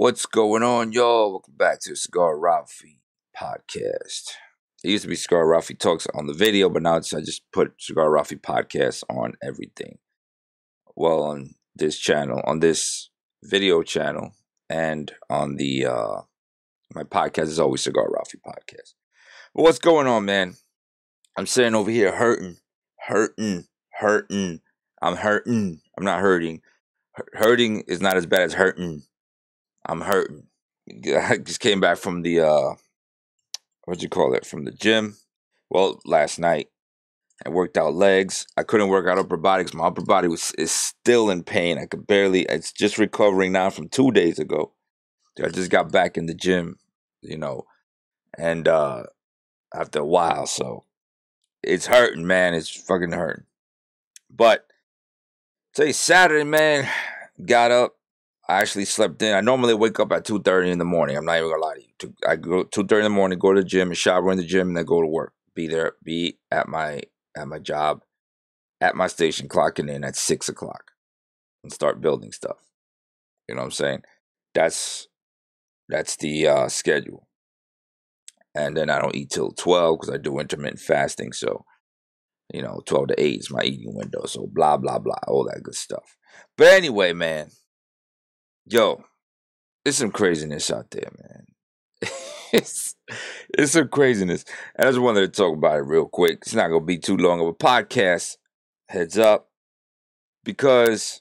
What's going on, y'all? Welcome back to the Cigar Rafi podcast. It used to be Cigar Rafi Talks on the video, but now I just put Cigar Rafi podcast on everything. Well, on this channel, on this video channel, and on the uh my podcast is always Cigar Rafi podcast. But what's going on, man? I'm sitting over here hurting, hurting, hurting. I'm hurting. I'm not hurting. Hurting is not as bad as hurting. I'm hurting. I just came back from the uh what'd you call it? From the gym. Well, last night. I worked out legs. I couldn't work out upper body because my upper body was is still in pain. I could barely it's just recovering now from two days ago. I just got back in the gym, you know, and uh after a while, so it's hurting, man. It's fucking hurting. But say Saturday, man, got up. I actually slept in. I normally wake up at two thirty in the morning. I'm not even gonna lie to you. I go two thirty in the morning, go to the gym, and shower in the gym, and then go to work. Be there, be at my at my job, at my station, clocking in at six o'clock, and start building stuff. You know what I'm saying? That's that's the uh, schedule. And then I don't eat till twelve because I do intermittent fasting. So you know, 12 to 8 is my eating window. So blah, blah, blah, all that good stuff. But anyway, man, yo, it's some craziness out there, man. it's, it's some craziness. And I just wanted to talk about it real quick. It's not to be too long of a podcast. Heads up. Because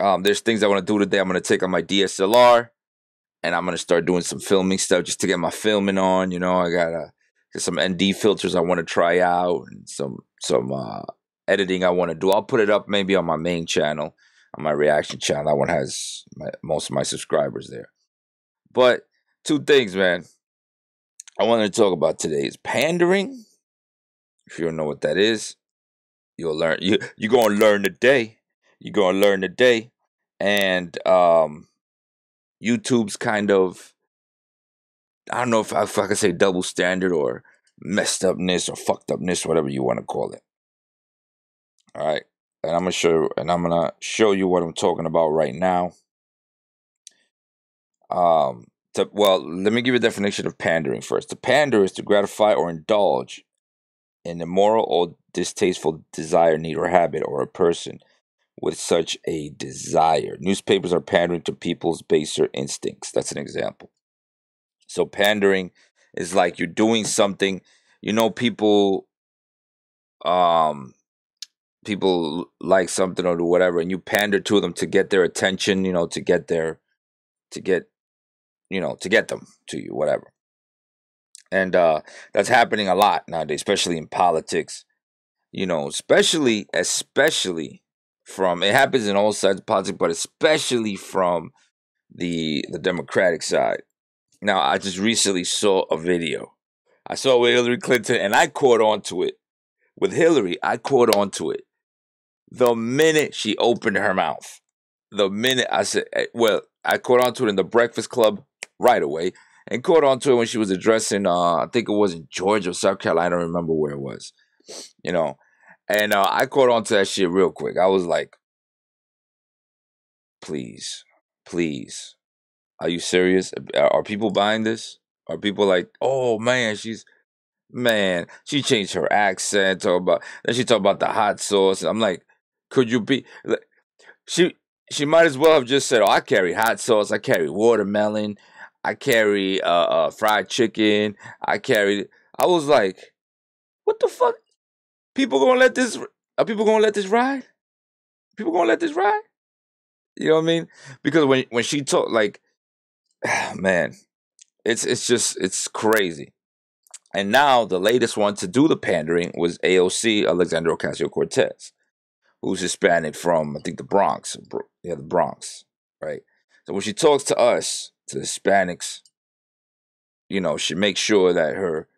um, there's things I want to do today. I'm to take on my DSLR and I'm to start doing some filming stuff just to get my filming on. You know, I got to some ND filters I want to try out and some some uh, editing I want to do. I'll put it up maybe on my main channel, on my reaction channel. That one has my, most of my subscribers there. But two things, man. I wanted to talk about today is pandering. If you don't know what that is, you'll learn. You you're gonna learn today. You're gonna learn today, and um, YouTube's kind of I don't know if I, if I say double standard or messed upness or fucked upness, whatever you want to call it. All right, and I'm gonna show and I'm gonna show you what I'm talking about right now. Um, to, well, let me give you a definition of pandering first. To pander is to gratify or indulge in immoral or distasteful desire, need, or habit, or a person with such a desire. Newspapers are pandering to people's baser instincts. That's an example. So pandering is like you're doing something, you know, people um people like something or whatever and you pander to them to get their attention, you know, to get their to get you know, to get them to you, whatever. And uh that's happening a lot nowadays, especially in politics. You know, especially especially from it happens in all sides of politics, but especially from the the Democratic side now, I just recently saw a video. I saw with Hillary Clinton, and I caught on to it. With Hillary, I caught on to it. The minute she opened her mouth, the minute I said, eh, well, I caught on to it in the Breakfast Club right away, and caught on to it when she was addressing, uh, I think it was in Georgia or South Carolina. I don't remember where it was, you know. And uh, I caught on to that shit real quick. I was like, please, please, are you serious? Are people buying this? Are people like, oh man, she's man, she changed her accent, talk about then she talked about the hot sauce. I'm like, could you be she she might as well have just said, Oh, I carry hot sauce, I carry watermelon, I carry uh, uh fried chicken, I carry I was like, what the fuck? People gonna let this are people gonna let this ride? People gonna let this ride? You know what I mean? Because when when she talked like man, it's it's just it's crazy. And now the latest one to do the pandering was AOC, Alexandria Ocasio Cortez, who's Hispanic from I think the Bronx, yeah, the Bronx, right? So when she talks to us, to Hispanics, you know, she makes sure that her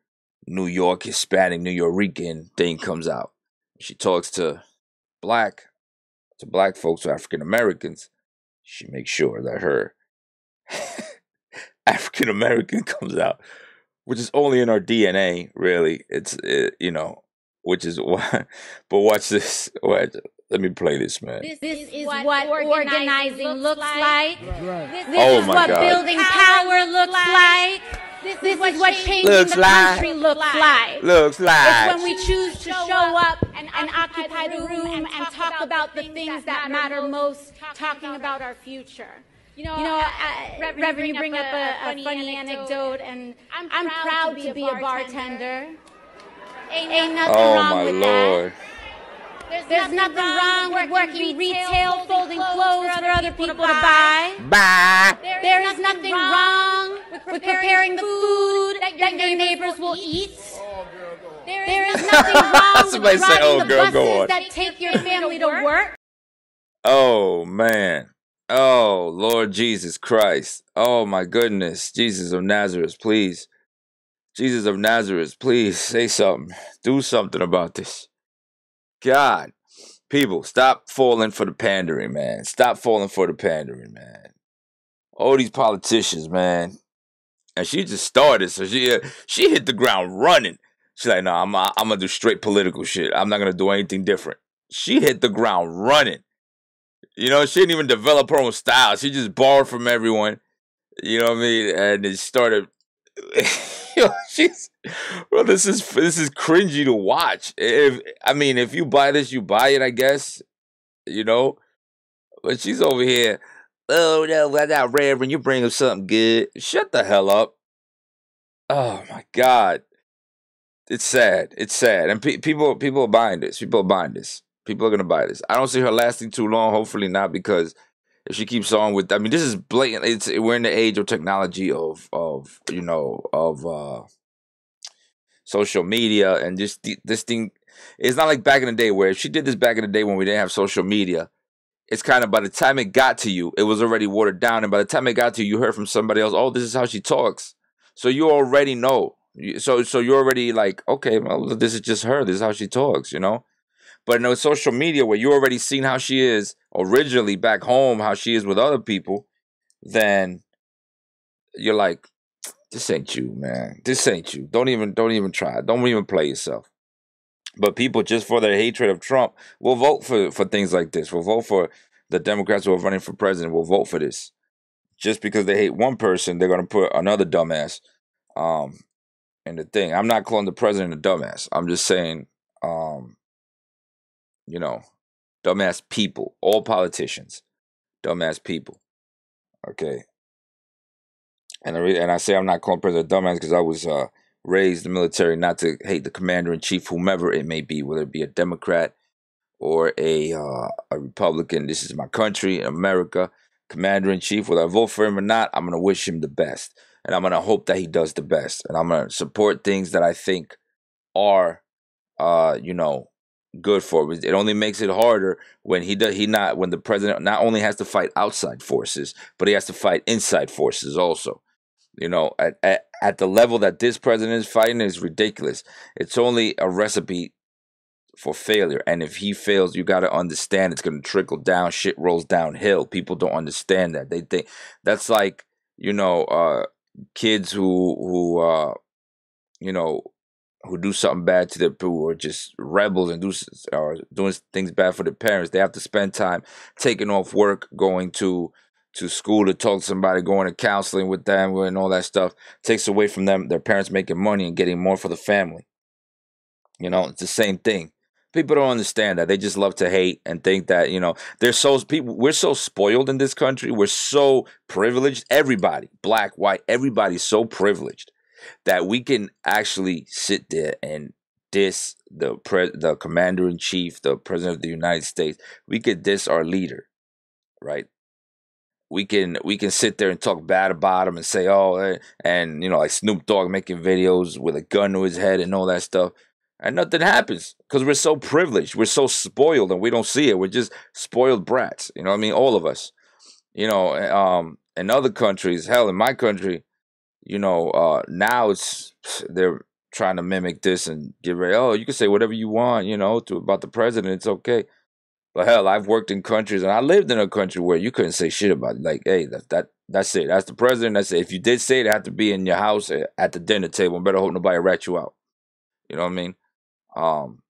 New York Hispanic, New York Yorican thing comes out. She talks to black, to black folks, to African Americans. She makes sure that her African American comes out, which is only in our DNA, really. It's it, you know, which is why. But watch this. Watch, Let me play this, man. This, this is what, what organizing looks like. This, this Oh is what God. building power looks like. This, is what changing Looks the like. country looks like. Looks like. It's when we choose to show up and, and occupy the room and talk about the things that matter most, talking about our future. You know, uh, Reverend, you bring up a, a funny anecdote, and I'm proud to be a bartender. Ain't nothing Oh wrong my with lord. that. There's nothing wrong with working retail, folding clothes for other people to buy. Bye. There is nothing wrong with preparing the food that your neighbors will eat. There is nothing wrong with Somebody say, riding "Oh, the girl, go buses on." that take your family to work. Oh man. Oh Lord Jesus Christ. Oh my goodness. Jesus of Nazareth, please. Jesus of Nazareth, please say something. Do something about this. God. People, stop falling for the pandering, man. Stop falling for the pandering, man. All these politicians, man. And she just started, so she uh, she hit the ground running. She's like, "No, I'm I'm gonna do straight political shit. I'm not gonna do anything different." She hit the ground running. You know, she didn't even develop her own style. She just borrowed from everyone. You know what I mean? And it started. Yo, she's well. This is this is cringy to watch. If I mean, if you buy this, you buy it. I guess. You know, but she's over here. Oh no, well, that Reverend, you bring up something good. Shut the hell up. Oh my God, it's sad. It's sad, and pe- people people are buying this. People are buying this. People are gonna buy this. I don't see her lasting too long. Hopefully not, because if she keeps on with, I mean, this is blatant. It's we're in the age of technology of of you know of uh social media and just th- this thing. It's not like back in the day where if she did this back in the day when we didn't have social media. It's kind of by the time it got to you, it was already watered down, and by the time it got to you, you heard from somebody else. Oh, this is how she talks. So you already know. So so you're already like, okay, well, this is just her. This is how she talks, you know. But no social media where you already seen how she is originally back home, how she is with other people, then you're like, this ain't you, man. This ain't you. Don't even don't even try. Don't even play yourself. But people just for their hatred of Trump will vote for for things like this. Will vote for the Democrats who are running for president. Will vote for this just because they hate one person. They're gonna put another dumbass um in the thing. I'm not calling the president a dumbass. I'm just saying, you know, dumbass people. All politicians, dumbass people. Okay. And I re- and I say I'm not calling president dumbass because I was uh, raised in the military not to hate the commander in chief, whomever it may be, whether it be a Democrat or a uh, a Republican. This is my country, America. Commander in chief, whether I vote for him or not, I'm gonna wish him the best, and I'm gonna hope that he does the best, and I'm gonna support things that I think are, uh, you know, good for it. Only makes it harder when he does he not when the president not only has to fight outside forces, but he has to fight inside forces also. You know, at, at at the level that this president is fighting is ridiculous. It's only a recipe for failure. And if he fails, you got to understand it's going to trickle down. Shit rolls downhill. People don't understand that. They think that's like you know, uh, kids who who uh, you know who do something bad to their who are just rebels and do or doing things bad for their parents. They have to spend time taking off work, going to to school to talk to somebody, going to counseling with them, and all that stuff takes away from them their parents making money and getting more for the family. You know, it's the same thing. People don't understand that. They just love to hate and think that, you know, they're so people we're so spoiled in this country. We're so privileged. Everybody, black, white, everybody's so privileged that we can actually sit there and diss the pre- the commander in chief, the president of the United States. We could diss our leader, right? We can we can sit there and talk bad about him and say, oh, eh," and you know, like Snoop Dogg making videos with a gun to his head and all that stuff, and nothing happens because we're so privileged, we're so spoiled, and we don't see it. We're just spoiled brats. You know what I mean? All of us. You know, eh, um, in other countries, hell, in my country, you know, uh, now it's they're trying to mimic this and get ready. Oh, you can say whatever you want, you know, to about the president. It's okay. But hell, I've worked in countries and I lived in a country where you couldn't say shit about it. Like, hey, that that that's it. That's the president. That's it. If you did say it, it had to be in your house eh, at the dinner table. Better hope nobody rat you out. You know what I mean? Um,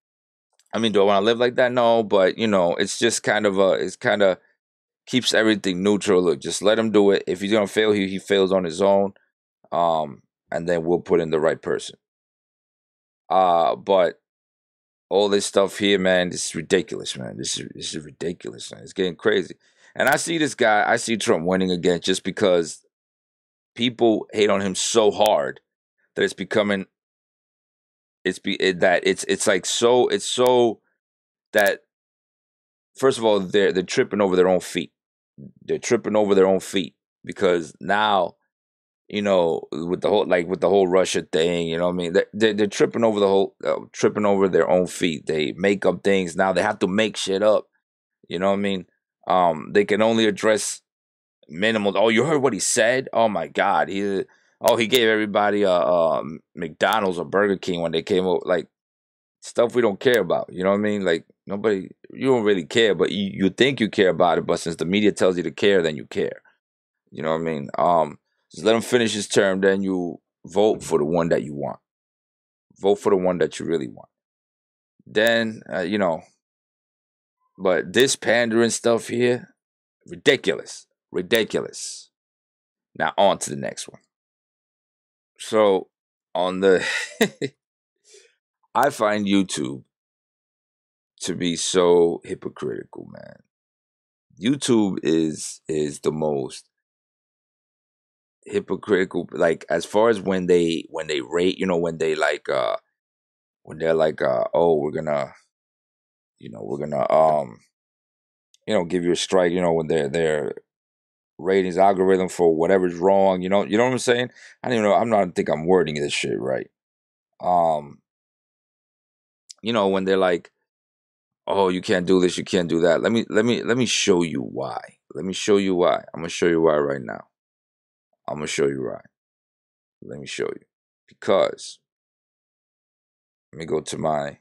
I mean, do I want to live like that? No, but you know, it's just kind of a, it's kind of keeps everything neutral. Look, just let him do it. If he's gonna fail, he he fails on his own. Um, and then we'll put in the right person. Uh, but all this stuff here, man, this is ridiculous, man. This is this is ridiculous, man. It's getting crazy. And I see this guy, I see Trump winning again just because people hate on him so hard that it's becoming it's be it, that it's it's like so it's so that first of all they're they're tripping over their own feet. They're tripping over their own feet because now you know, with the whole like with the whole Russia thing, you know, what I mean, they're, they're, tripping over the whole uh, tripping over their own feet. They make up things now. They have to make shit up. You know what I mean? Um, they can only address minimal. Oh, you heard what he said? Oh my God, he oh he gave everybody a, a McDonald's or Burger King when they came up. Like stuff we don't care about. You know what I mean? Like nobody, you don't really care, but you, you think you care about it. But since the media tells you to care, then you care. You know what I mean? Um, just let him finish his term, then you vote for the one that you want. Vote for the one that you really want. Then, uh, you know, but this pandering stuff here, ridiculous. Ridiculous. Now, on to the next one. So, on the. I find YouTube to be so hypocritical, man. YouTube is is the most hypocritical like as far as when they when they rate you know when they like uh when they're like uh oh we're gonna you know we're gonna um you know give you a strike you know when their their ratings algorithm for whatever's wrong you know you know what i'm saying? I don't even know i'm not I think i'm wording this shit right. Um you know when they're like oh you can't do this you can't do that let me let me let me show you why let me show you why i'm gonna show you why right now I'm gonna show you why. Let me show you. Because let me go to my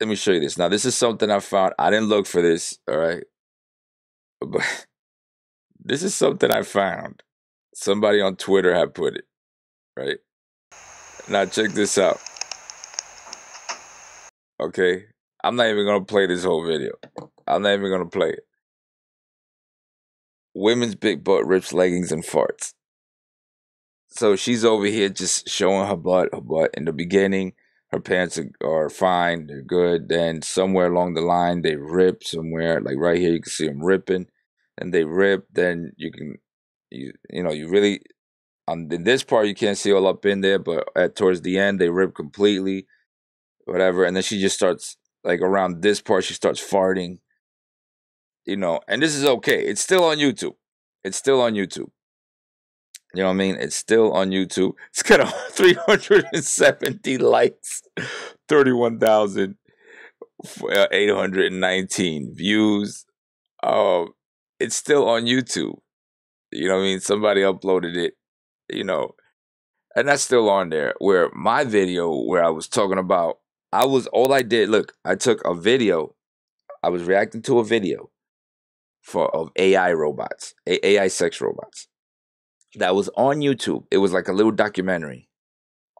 let me show you this. Now, this is something I found. I didn't look for this, all right? But this is something I found. Somebody on Twitter had put it, right? Now, check this out. Okay? I'm not even going to play this whole video. I'm not even going to play it women's big butt rips leggings and farts. So she's over here just showing her butt, her butt. In the beginning, her pants are, fine, they're good. Then somewhere along the line, they rip somewhere, like right here, you can see them ripping. And they rip, then you can, you you know, you really, on in this part, you can't see all up in there, but at towards the end, they rip completely, whatever. And then she just starts, like around this part, she starts farting you know, and this is okay. It's still on YouTube. It's still on YouTube. You know what I mean? It's still on YouTube. It's got 370 likes, 31,819 views. Um, it's still on YouTube. You know what I mean? Somebody uploaded it, you know, and that's still on there. Where my video, where I was talking about, I was all I did. Look, I took a video. I was reacting to a video for of AI robots, AI sex robots. That was on YouTube. It was like a little documentary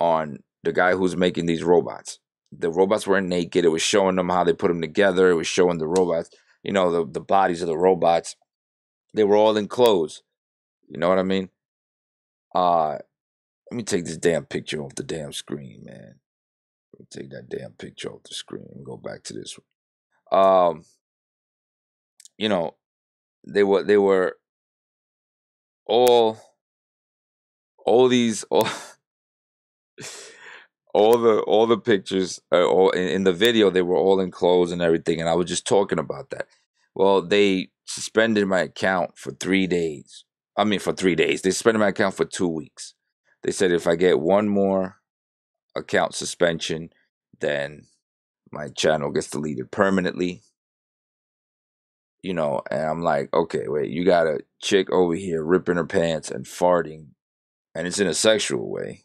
on the guy who's making these robots. The robots weren't naked. It was showing them how they put them together. It was showing the robots, you know, the, the bodies of the robots. They were all in clothes. You know what I mean? Uh let me take this damn picture off the damn screen, man. Take that damn picture off the screen and go back to this one. Um, you know, they were they were all all these all all the all the pictures uh, all in, in, the video they were all in clothes and everything and i was just talking about that. Well they suspended my account for three days i mean for three days. They suspended my account for two weeks. They said if i get one more account suspension then my channel gets deleted permanently you know, and I'm like, okay, wait, you got a chick over here ripping her pants and farting, and it's in a sexual way.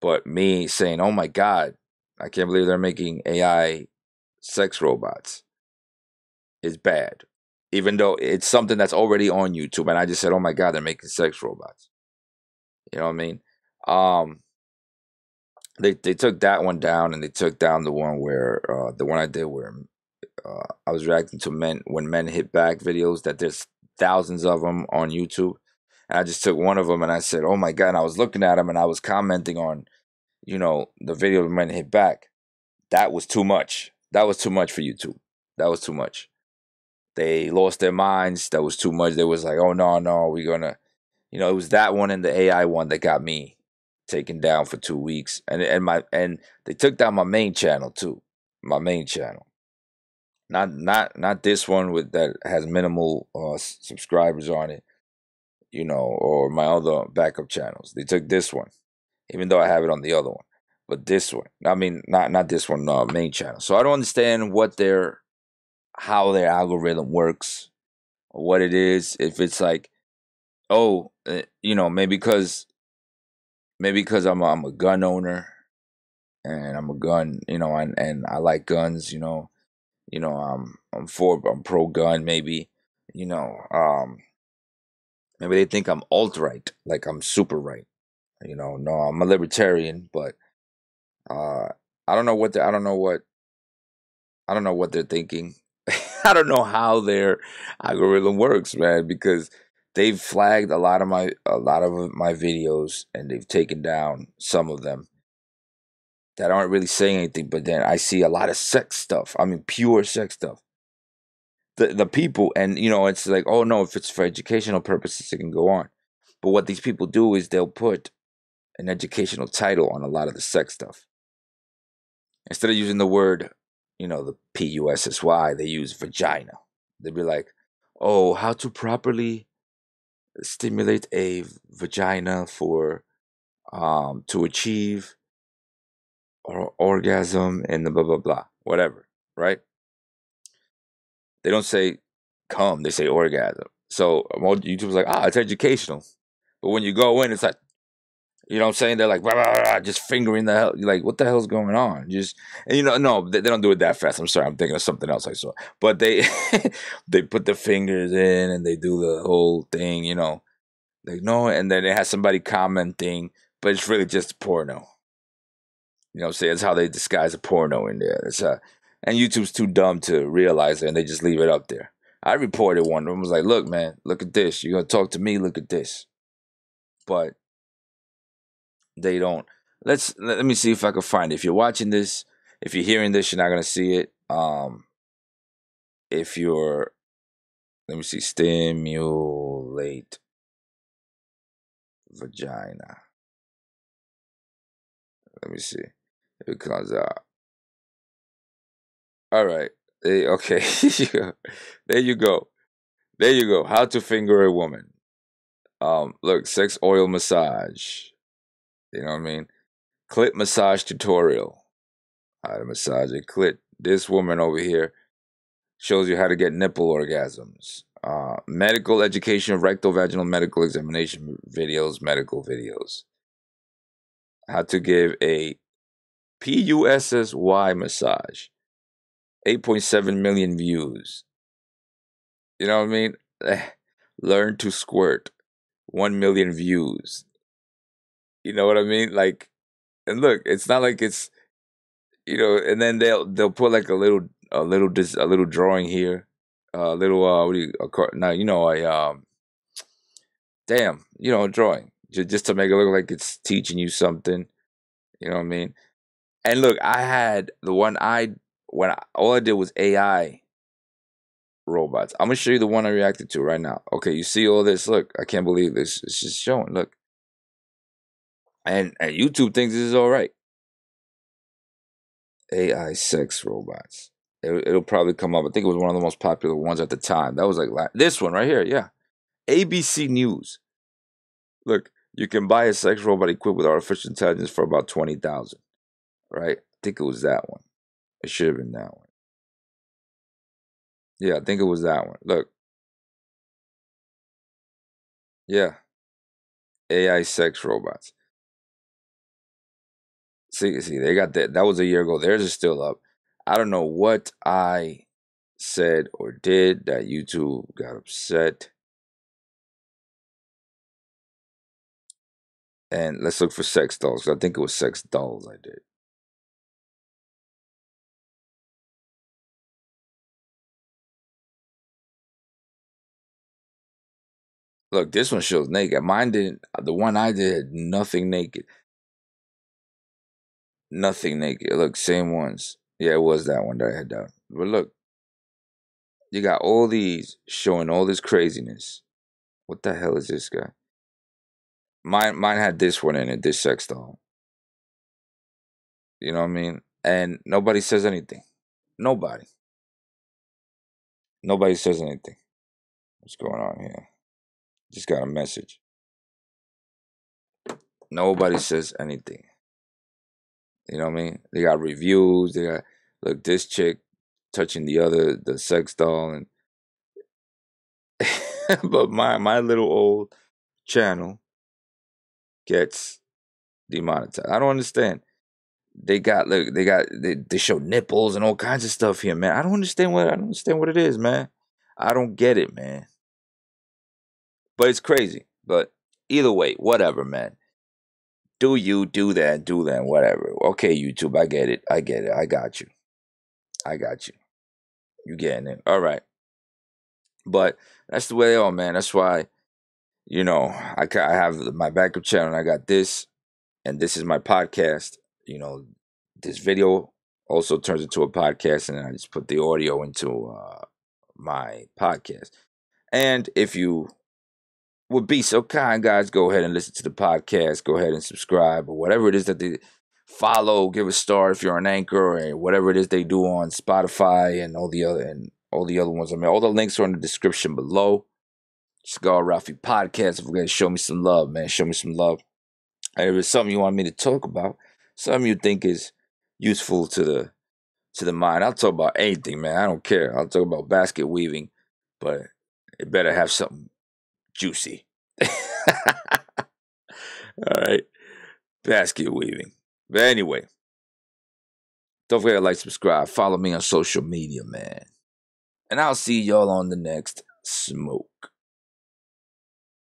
But me saying, oh my God, I can't believe they're making AI sex robots is bad. Even though it's something that's already on YouTube. And I just said, oh my God, they're making sex robots. You know what I mean? Um, they they took that one down and they took down the one where uh, the one I did where uh, I was reacting to men when men hit back videos that there's thousands of them on YouTube. And I just took one of them and I said, "Oh my god!" And I was looking at them and I was commenting on, you know, the video of men hit back. That was too much. That was too much for YouTube. That was too much. They lost their minds. That was too much. They was like, "Oh no, no, we're gonna," you know, it was that one and the AI one that got me taken down for two weeks, and and my and they took down my main channel too, my main channel. Not not not this one with that has minimal uh, subscribers on it, you know, or my other backup channels. They took this one, even though I have it on the other one, but this one. I mean, not not this one, uh, main channel. So I don't understand what their how their algorithm works, or what it is. If it's like, oh, uh, you know, maybe because maybe because I'm a, I'm a gun owner and I'm a gun, you know, and, and I like guns, you know, you know, I'm I'm for I'm pro gun, maybe, you know, um, maybe they think I'm alt right, like I'm super right, you know. No, I'm a libertarian, but uh, I don't know what I don't know what I don't know what they're thinking. I don't know how their algorithm works, man, because they've flagged a lot of my a lot of my videos and they've taken down some of them that aren't really saying anything but then i see a lot of sex stuff. I mean pure sex stuff. The the people and you know it's like oh no if it's for educational purposes it can go on. But what these people do is they'll put an educational title on a lot of the sex stuff. Instead of using the word you know the p-u-s-s-y they use vagina. They'd be like oh how to properly stimulate a vagina for um to achieve or orgasm and the blah blah blah whatever right they don't say come they say orgasm so youtube's like ah it's educational but when you go in it's like you know what I'm saying? They're like, blah, blah, blah, just fingering the hell. Like, what the hell's going on? Just, and you know, no, they, they, don't do it that fast. I'm sorry. I'm thinking of something else I saw. But they, they put the fingers in and they do the whole thing, you know. Like, no, and then it has somebody commenting, but it's really just porno. You know I'm saying? It's how they disguise a porno in there. It's uh, and YouTube's too dumb to realize it and they just leave it up there. I reported one. I was like, look, man, look at this. You're to talk to me? Look at this. But they don't. Let's let me see if I can find it. If you're watching this, if you're hearing this, you're not gonna see it. Um, if you're, let me see, stimulate vagina. Let me see it comes out. All right. Hey, okay. there you go. There you go. How to finger a woman. Um, look, sex oil massage. You know what I mean? Clit massage tutorial. How to massage a clit. This woman over here shows you how to get nipple orgasms. Uh, medical education, rectal vaginal medical examination videos, medical videos. How to give a PUSSY massage. 8.7 million views. You know what I mean? Learn to squirt. 1 million views. You know what I mean? Like, and look, it's not like it's, you know, and then they'll they'll put like a little a little dis, a little drawing here, a little uh, what do you a, now you know a um, damn, you know, a drawing just to make it look like it's teaching you something. You know what I mean? And look, I had the one I when I, all I did was AI robots. I'm gonna show you the one I reacted to right now. Okay, you see all this? Look, I can't believe this. It's just showing. Look, and, and YouTube thinks this is all right. AI sex robots. It, will probably come up. I think it was one of the most popular ones at the time. That was like this one right here. Yeah, ABC News. Look, you can buy a sex robot equipped with artificial intelligence for about twenty thousand. Right? I think it was that one. It should have been that one. Yeah, I think it was that one. Look. Yeah. AI sex robots. See, see, they got that. That was a year ago. Theirs is still up. I don't know what I said or did that YouTube got upset. And let's look for sex dolls. I think it was sex dolls I did. Look, this one shows naked. Mine didn't. The one I did, nothing naked. Nothing naked. Look, same ones. Yeah, it was that one that I had done. But look, you got all these showing all this craziness. What the hell is this guy? Mine, mine had this one in it. This sex doll. You know what I mean? And nobody says anything. Nobody. Nobody says anything. What's going on here? Just got a message. Nobody says anything. You know what I mean? They got reviews. They got look this chick touching the other the sex doll and but my my little old channel gets demonetized. I don't understand. They got look, they got they, they show nipples and all kinds of stuff here, man. I don't understand what I don't understand what it is, man. I don't get it, man. But it's crazy. But either way, whatever, man. Do you do that, do that, whatever. Okay, YouTube, I get it. I get it. I got you. I got you. You getting it. All right. But that's the way they are, man. That's why, you know, I, I have my backup channel and I got this, and this is my podcast. You know, this video also turns into a podcast, and I just put the audio into uh, my podcast. And if you would be so kind, guys, go ahead and listen to the podcast. Go ahead and subscribe or whatever it is that they follow. Give a star if you're an anchor or whatever it is they do on Spotify and all the other and all the other ones. I mean, all the links are in the description below. Cigar Rafi podcast. If we're gonna show me some love, man, show me some love. And if it's something you want me to talk about, something you think is useful to the to the mind, I'll talk about anything, man. I don't care. I'll talk about basket weaving, but it better have something juicy. All right. Basket weaving. But anyway, don't forget to like, subscribe, follow me on social media, man. And I'll see y'all on the next smoke.